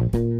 Bye.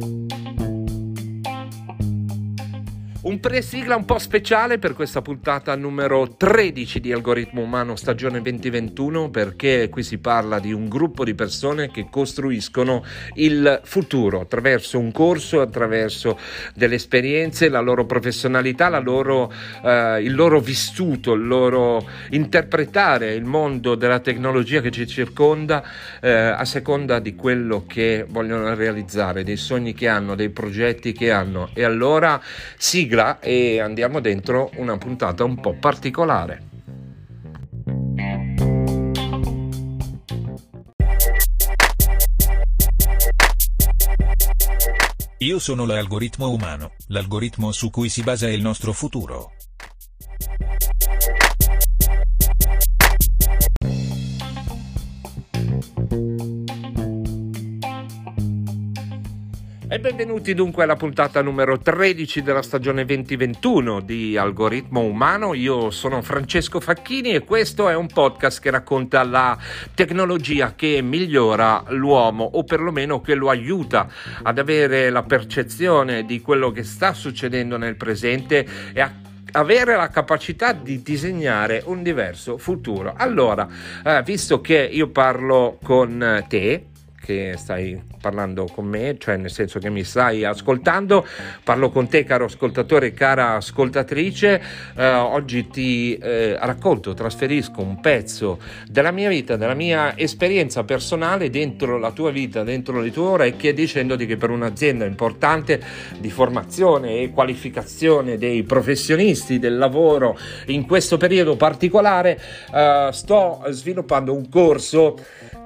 Un pre-sigla un po' speciale per questa puntata numero 13 di Algoritmo Umano stagione 2021 perché qui si parla di un gruppo di persone che costruiscono il futuro attraverso un corso, attraverso delle esperienze, la loro professionalità, la loro, eh, il loro vissuto, il loro interpretare il mondo della tecnologia che ci circonda eh, a seconda di quello che vogliono realizzare, dei sogni che hanno, dei progetti che hanno. E allora sigla sigla e andiamo dentro una puntata un po' particolare. Io sono l'algoritmo umano, l'algoritmo su cui si basa il nostro futuro. E benvenuti dunque alla puntata numero 13 della stagione 2021 di Algoritmo Umano. Io sono Francesco Facchini e questo è un podcast che racconta la tecnologia che migliora l'uomo o perlomeno che lo aiuta ad avere la percezione di quello che sta succedendo nel presente e a avere la capacità di disegnare un diverso futuro. Allora, eh, visto che io parlo con te, che stai parlando con me, cioè nel senso che mi stai ascoltando, parlo con te caro ascoltatore cara ascoltatrice, eh, oggi ti eh, racconto, trasferisco un pezzo della mia vita, della mia esperienza personale dentro la tua vita, dentro le tue orecchie, dicendoti che per un'azienda importante di formazione e qualificazione dei professionisti del lavoro in questo periodo particolare, eh, sto sviluppando un corso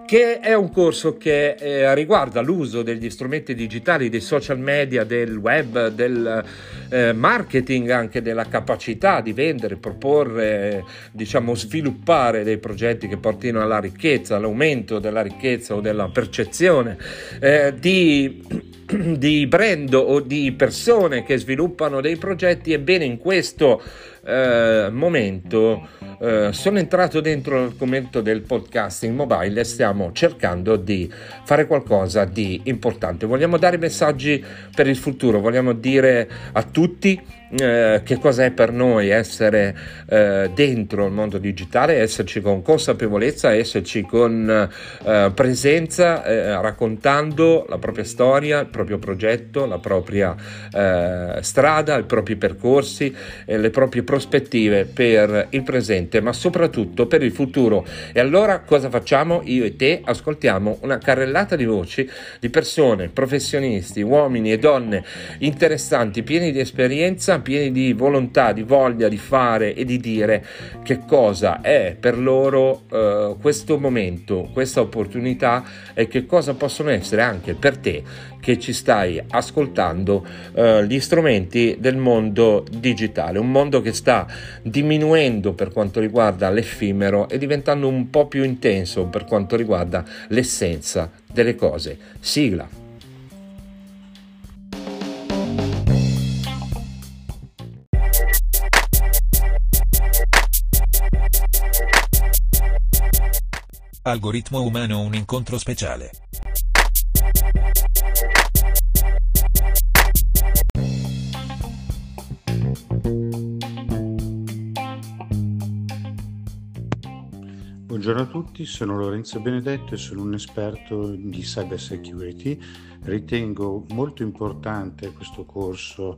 che è un corso che eh, riguarda l'uso degli strumenti digitali, dei social media, del web, del eh, marketing, anche della capacità di vendere, proporre, diciamo, sviluppare dei progetti che portino alla ricchezza, all'aumento della ricchezza o della percezione eh, di di brand o di persone che sviluppano dei progetti, ebbene in questo eh, momento eh, sono entrato dentro l'argomento del podcasting mobile e stiamo cercando di fare qualcosa di importante. Vogliamo dare messaggi per il futuro, vogliamo dire a tutti eh, che cosa è per noi essere eh, dentro il mondo digitale, esserci con consapevolezza, esserci con eh, presenza, eh, raccontando la propria storia, il proprio progetto, la propria eh, strada, i propri percorsi, le proprie prospettive per il presente, ma soprattutto per il futuro. E allora cosa facciamo? Io e te ascoltiamo una carrellata di voci di persone, professionisti, uomini e donne interessanti, pieni di esperienza, pieni di volontà, di voglia di fare e di dire che cosa è per loro eh, questo momento, questa opportunità e che cosa possono essere anche per te che ci stai ascoltando eh, gli strumenti del mondo digitale, un mondo che sta diminuendo per quanto riguarda l'effimero e diventando un po' più intenso per quanto riguarda l'essenza delle cose. Sigla. Algoritmo umano un incontro speciale. Buongiorno a tutti, sono Lorenzo Benedetto e sono un esperto di cyber security. Ritengo molto importante questo corso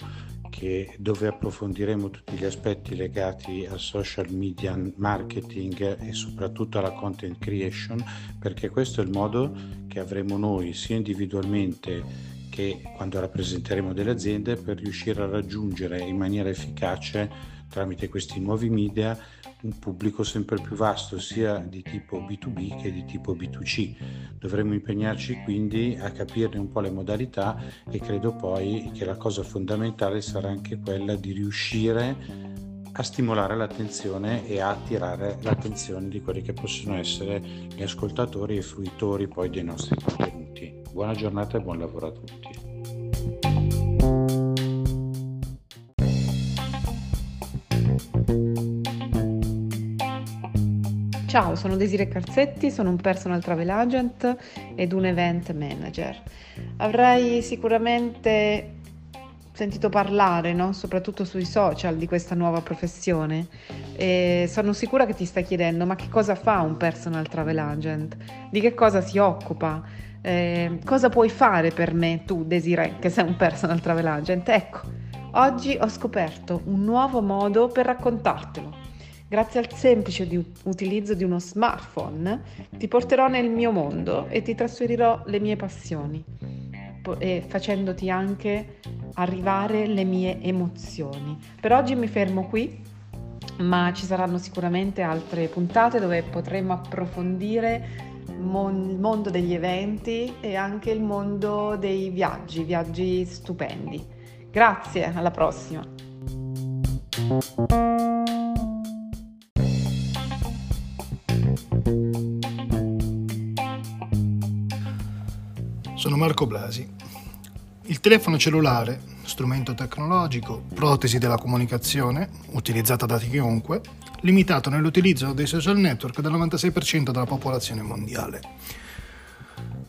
che, dove approfondiremo tutti gli aspetti legati al social media marketing e soprattutto alla content creation, perché questo è il modo che avremo noi sia individualmente che quando rappresenteremo delle aziende per riuscire a raggiungere in maniera efficace tramite questi nuovi media un pubblico sempre più vasto sia di tipo B2B che di tipo B2C. Dovremmo impegnarci quindi a capirne un po' le modalità e credo poi che la cosa fondamentale sarà anche quella di riuscire a stimolare l'attenzione e a attirare l'attenzione di quelli che possono essere gli ascoltatori e fruitori poi dei nostri contenuti. Buona giornata e buon lavoro a tutti. Ciao, sono Desire Calzetti, sono un personal travel agent ed un event manager. Avrai sicuramente sentito parlare, no? soprattutto sui social, di questa nuova professione e sono sicura che ti stai chiedendo ma che cosa fa un personal travel agent? Di che cosa si occupa? Eh, cosa puoi fare per me tu, Desiree, che sei un personal travel agent? Ecco, oggi ho scoperto un nuovo modo per raccontartelo. Grazie al semplice di utilizzo di uno smartphone ti porterò nel mio mondo e ti trasferirò le mie passioni, facendoti anche arrivare le mie emozioni. Per oggi mi fermo qui, ma ci saranno sicuramente altre puntate dove potremo approfondire il mondo degli eventi e anche il mondo dei viaggi, viaggi stupendi. Grazie, alla prossima. Sono Marco Blasi. Il telefono cellulare, strumento tecnologico, protesi della comunicazione, utilizzata da chiunque, limitato nell'utilizzo dei social network dal 96% della popolazione mondiale.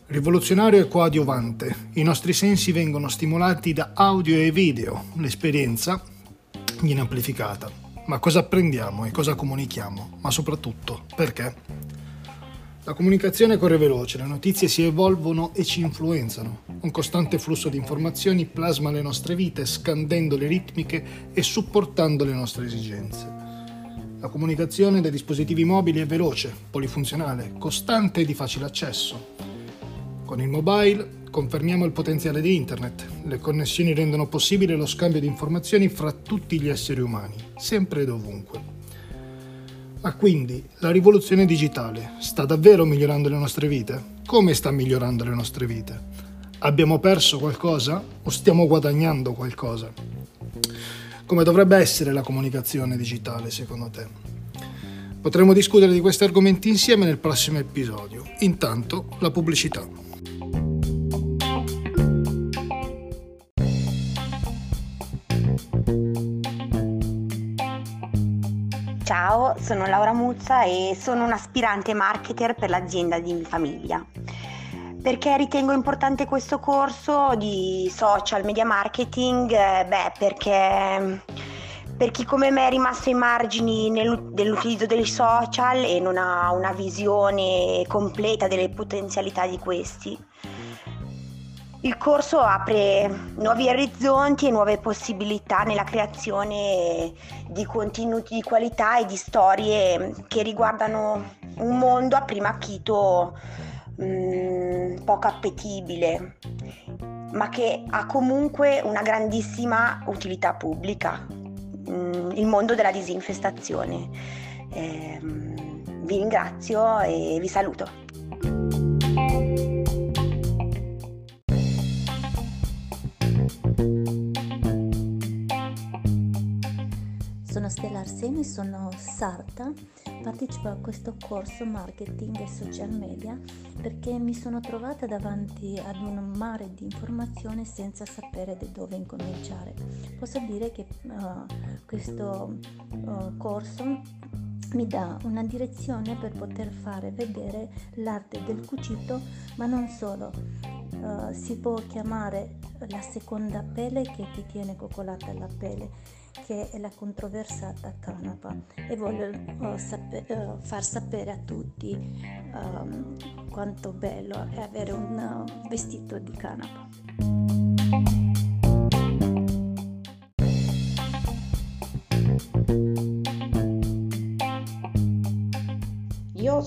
Rivoluzionario e coadiuvante, i nostri sensi vengono stimolati da audio e video, l'esperienza viene amplificata. Ma cosa apprendiamo e cosa comunichiamo? Ma soprattutto, perché? La comunicazione corre veloce, le notizie si evolvono e ci influenzano. Un costante flusso di informazioni plasma le nostre vite, scandendo le ritmiche e supportando le nostre esigenze. La comunicazione dai dispositivi mobili è veloce, polifunzionale, costante e di facile accesso. Con il mobile confermiamo il potenziale di Internet. Le connessioni rendono possibile lo scambio di informazioni fra tutti gli esseri umani, sempre ed ovunque. Ma quindi la rivoluzione digitale sta davvero migliorando le nostre vite? Come sta migliorando le nostre vite? Abbiamo perso qualcosa o stiamo guadagnando qualcosa? Come dovrebbe essere la comunicazione digitale secondo te? Potremo discutere di questi argomenti insieme nel prossimo episodio. Intanto la pubblicità. Ciao, sono Laura Muzza e sono un aspirante marketer per l'azienda di famiglia. Perché ritengo importante questo corso di social media marketing? Eh, beh, perché per chi come me è rimasto ai margini dell'utilizzo dei social e non ha una visione completa delle potenzialità di questi, il corso apre nuovi orizzonti e nuove possibilità nella creazione di contenuti di qualità e di storie che riguardano un mondo a prima acchito mm, poco appetibile, ma che ha comunque una grandissima utilità pubblica, mh, mm, il mondo della disinfestazione. Eh, vi ringrazio e vi saluto. Sono Stella Arseni, sono sarta, partecipo a questo corso marketing e social media perché mi sono trovata davanti ad un mare di informazioni senza sapere da dove incominciare. Posso dire che uh, questo uh, corso mi dà una direzione per poter fare vedere l'arte del cucito, ma non solo. Uh, si può chiamare la seconda pelle che ti tiene coccolata alla pelle che è la controversata canapa e voglio uh, sape- uh, far sapere a tutti um, quanto bello è avere un vestito di canapa.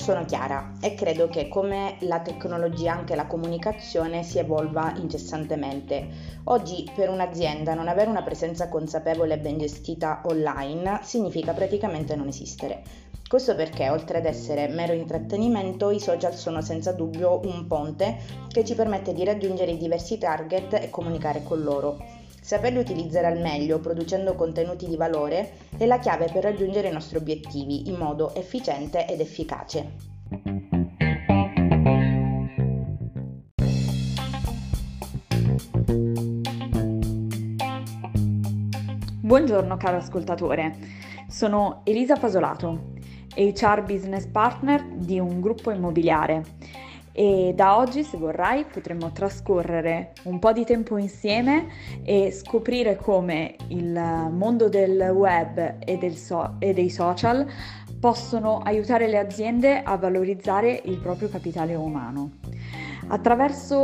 Sono Chiara e credo che come la tecnologia anche la comunicazione si evolva incessantemente. Oggi per un'azienda non avere una presenza consapevole e ben gestita online significa praticamente non esistere. Questo perché oltre ad essere mero intrattenimento i social sono senza dubbio un ponte che ci permette di raggiungere i diversi target e comunicare con loro. Saperli utilizzare al meglio, producendo contenuti di valore, è la chiave per raggiungere i nostri obiettivi in modo efficiente ed efficace. Buongiorno caro ascoltatore, sono Elisa Fasolato HR Business Partner di un gruppo immobiliare e da oggi, se vorrai, potremmo trascorrere un po' di tempo insieme e scoprire come il mondo del web e, so- e dei social possono aiutare le aziende a valorizzare il proprio capitale umano. Attraverso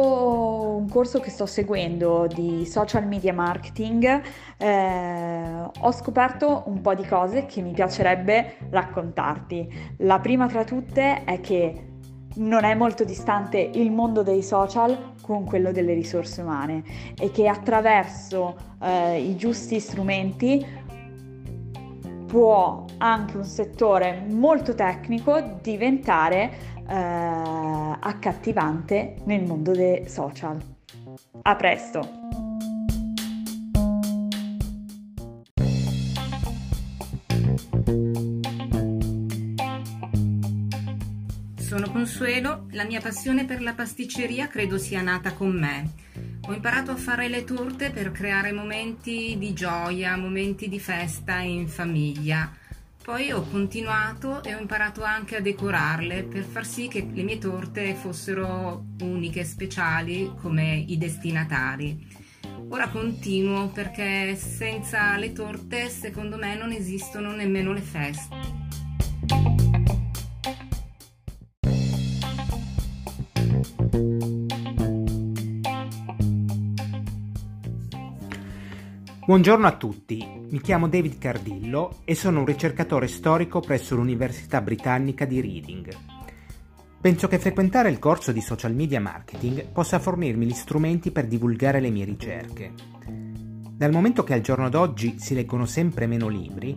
un corso che sto seguendo di social media marketing eh, ho scoperto un po' di cose che mi piacerebbe raccontarti. La prima tra tutte è che non è molto distante il mondo dei social con quello delle risorse umane e che attraverso eh, i giusti strumenti può anche un settore molto tecnico diventare eh, accattivante nel mondo dei social. A presto! Consuelo, la mia passione per la pasticceria credo sia nata con me. Ho imparato a fare le torte per creare momenti di gioia, momenti di festa in famiglia. Poi ho continuato e ho imparato anche a decorarle per far sì che le mie torte fossero uniche, speciali come i destinatari. Ora continuo perché senza le torte secondo me non esistono nemmeno le feste. Buongiorno a tutti, mi chiamo David Cardillo e sono un ricercatore storico presso l'Università Britannica di Reading. Penso che frequentare il corso di social media marketing possa fornirmi gli strumenti per divulgare le mie ricerche. Dal momento che al giorno d'oggi si leggono sempre meno libri,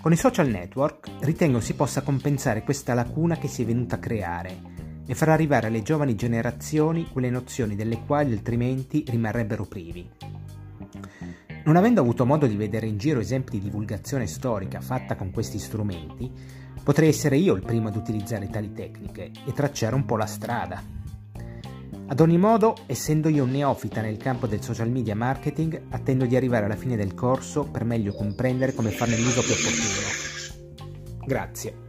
con i social network ritengo si possa compensare questa lacuna che si è venuta a creare e far arrivare alle giovani generazioni quelle nozioni delle quali altrimenti rimarrebbero privi. Non avendo avuto modo di vedere in giro esempi di divulgazione storica fatta con questi strumenti, potrei essere io il primo ad utilizzare tali tecniche e tracciare un po' la strada. Ad ogni modo, essendo io un neofita nel campo del social media marketing, attendo di arrivare alla fine del corso per meglio comprendere come farne l'uso più opportuno. Grazie.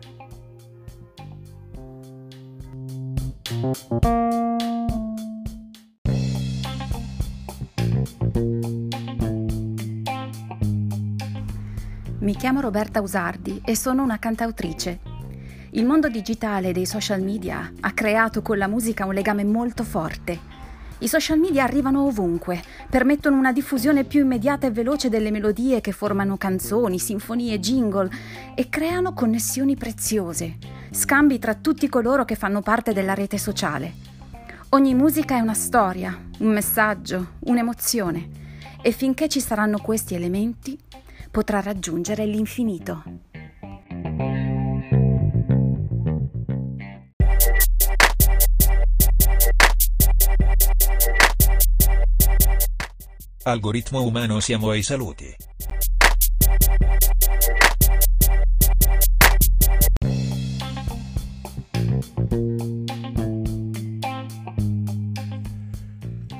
Mi chiamo Roberta Usardi e sono una cantautrice. Il mondo digitale dei social media ha creato con la musica un legame molto forte. I social media arrivano ovunque, permettono una diffusione più immediata e veloce delle melodie che formano canzoni, sinfonie, jingle e creano connessioni preziose, scambi tra tutti coloro che fanno parte della rete sociale. Ogni musica è una storia, un messaggio, un'emozione e finché ci saranno questi elementi, potrà raggiungere l'infinito. Algoritmo umano siamo ai saluti.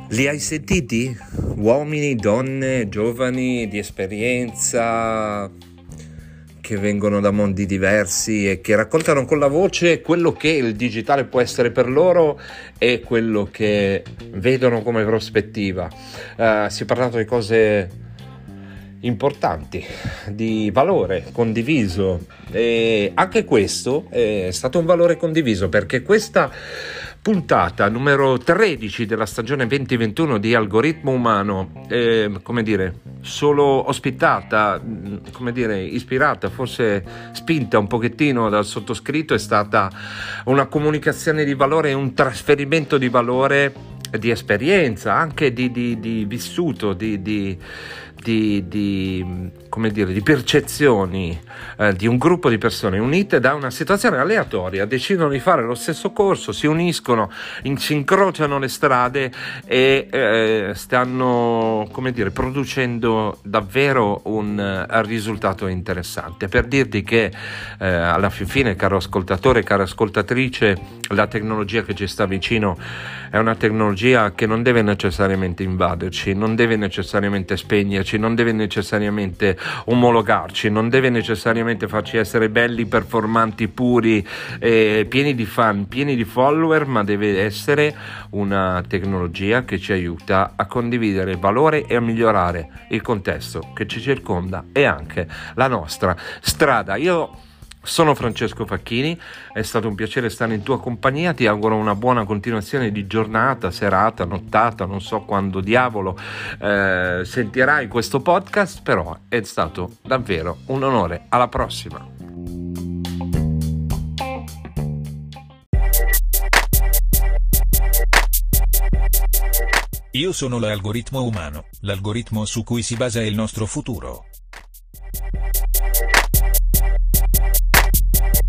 Li hai sentiti? Uomini, donne, giovani di esperienza che vengono da mondi diversi e che raccontano con la voce quello che il digitale può essere per loro e quello che vedono come prospettiva. Uh, si è parlato di cose importanti, di valore condiviso e anche questo è stato un valore condiviso perché questa puntata numero 13 della stagione 2021 di Algoritmo Umano, eh, come dire, solo ospitata, mm, come dire, ispirata, forse spinta un pochettino dal sottoscritto, è stata una comunicazione di valore un trasferimento di valore di esperienza, anche di, di, di vissuto, di, di di, di, dire, di percezioni eh, di un gruppo di persone unite da una situazione aleatoria, decidono di fare lo stesso corso, si uniscono, in, si incrociano le strade e eh, stanno dire, producendo davvero un uh, risultato interessante. Per dirti che eh, alla fine, caro ascoltatore, cara ascoltatrice, la tecnologia che ci sta vicino è una tecnologia che non deve necessariamente invaderci, non deve necessariamente spegnerci, non deve necessariamente omologarci, non deve necessariamente farci essere belli, performanti, puri, eh, pieni di fan, pieni di follower, ma deve essere una tecnologia che ci aiuta a condividere valore e a migliorare il contesto che ci circonda e anche la nostra strada. Io sono Francesco Facchini, è stato un piacere stare in tua compagnia, ti auguro una buona continuazione di giornata, serata, nottata, non so quando diavolo eh, sentirai questo podcast, però è stato davvero un onore. Alla prossima! Io sono l'algoritmo umano, l'algoritmo su cui si basa il nostro futuro.